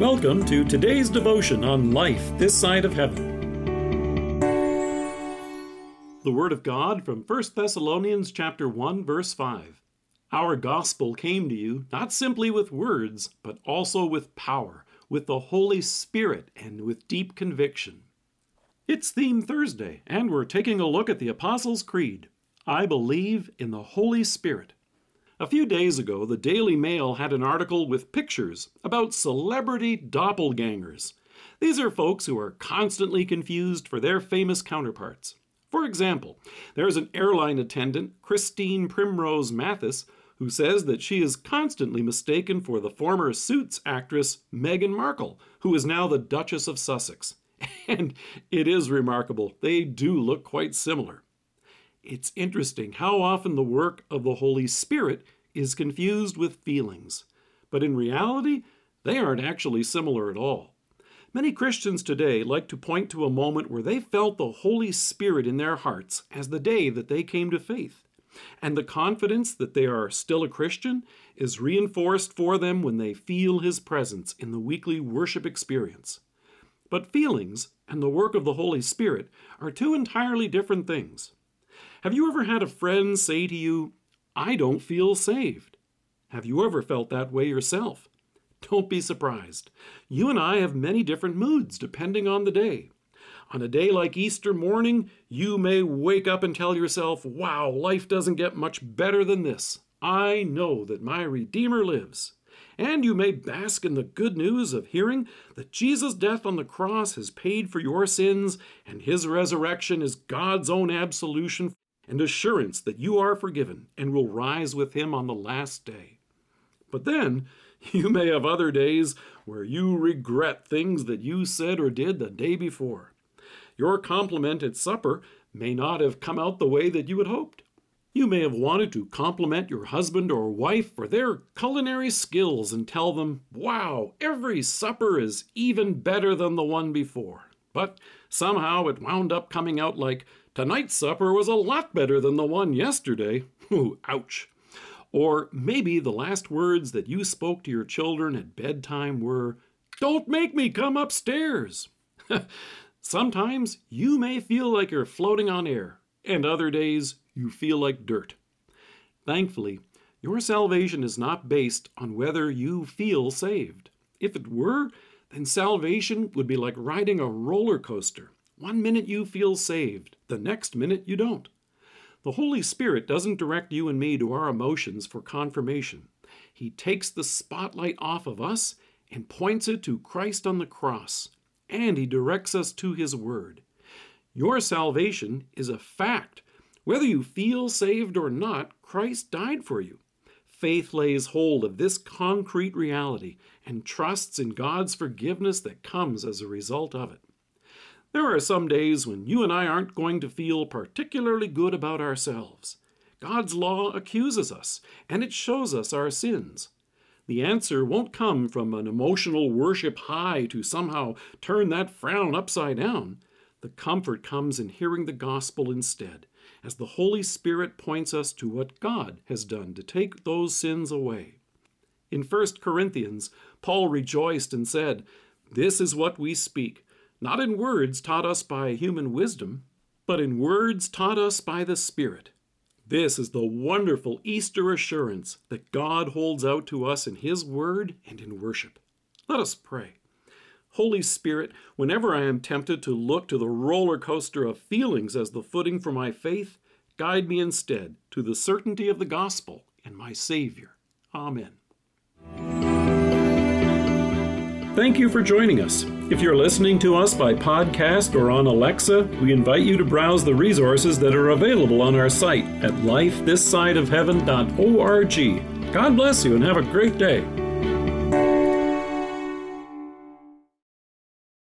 Welcome to today's devotion on life this side of heaven. The word of God from 1 Thessalonians chapter 1 verse 5. Our gospel came to you not simply with words, but also with power, with the Holy Spirit, and with deep conviction. It's Theme Thursday, and we're taking a look at the Apostles' Creed. I believe in the Holy Spirit. A few days ago, the Daily Mail had an article with pictures about celebrity doppelgangers. These are folks who are constantly confused for their famous counterparts. For example, there's an airline attendant, Christine Primrose Mathis, who says that she is constantly mistaken for the former Suits actress Meghan Markle, who is now the Duchess of Sussex. And it is remarkable, they do look quite similar. It's interesting how often the work of the Holy Spirit is confused with feelings, but in reality, they aren't actually similar at all. Many Christians today like to point to a moment where they felt the Holy Spirit in their hearts as the day that they came to faith. And the confidence that they are still a Christian is reinforced for them when they feel His presence in the weekly worship experience. But feelings and the work of the Holy Spirit are two entirely different things. Have you ever had a friend say to you, I don't feel saved? Have you ever felt that way yourself? Don't be surprised. You and I have many different moods depending on the day. On a day like Easter morning, you may wake up and tell yourself, Wow, life doesn't get much better than this. I know that my Redeemer lives. And you may bask in the good news of hearing that Jesus' death on the cross has paid for your sins and his resurrection is God's own absolution and assurance that you are forgiven and will rise with him on the last day. But then, you may have other days where you regret things that you said or did the day before. Your compliment at supper may not have come out the way that you had hoped. You may have wanted to compliment your husband or wife for their culinary skills and tell them, wow, every supper is even better than the one before. But somehow it wound up coming out like, Tonight's supper was a lot better than the one yesterday. Ooh, ouch. Or maybe the last words that you spoke to your children at bedtime were, Don't make me come upstairs. Sometimes you may feel like you're floating on air, and other days you feel like dirt. Thankfully, your salvation is not based on whether you feel saved. If it were, then salvation would be like riding a roller coaster. One minute you feel saved, the next minute you don't. The Holy Spirit doesn't direct you and me to our emotions for confirmation. He takes the spotlight off of us and points it to Christ on the cross, and He directs us to His Word. Your salvation is a fact. Whether you feel saved or not, Christ died for you. Faith lays hold of this concrete reality and trusts in God's forgiveness that comes as a result of it. There are some days when you and I aren't going to feel particularly good about ourselves. God's law accuses us, and it shows us our sins. The answer won't come from an emotional worship high to somehow turn that frown upside down. The comfort comes in hearing the gospel instead, as the Holy Spirit points us to what God has done to take those sins away. In 1 Corinthians, Paul rejoiced and said, This is what we speak not in words taught us by human wisdom, but in words taught us by the Spirit. This is the wonderful Easter assurance that God holds out to us in His Word and in worship. Let us pray. Holy Spirit, whenever I am tempted to look to the roller coaster of feelings as the footing for my faith, guide me instead to the certainty of the gospel and my Savior. Amen. Thank you for joining us. If you're listening to us by podcast or on Alexa, we invite you to browse the resources that are available on our site at lifethissideofheaven.org. God bless you and have a great day.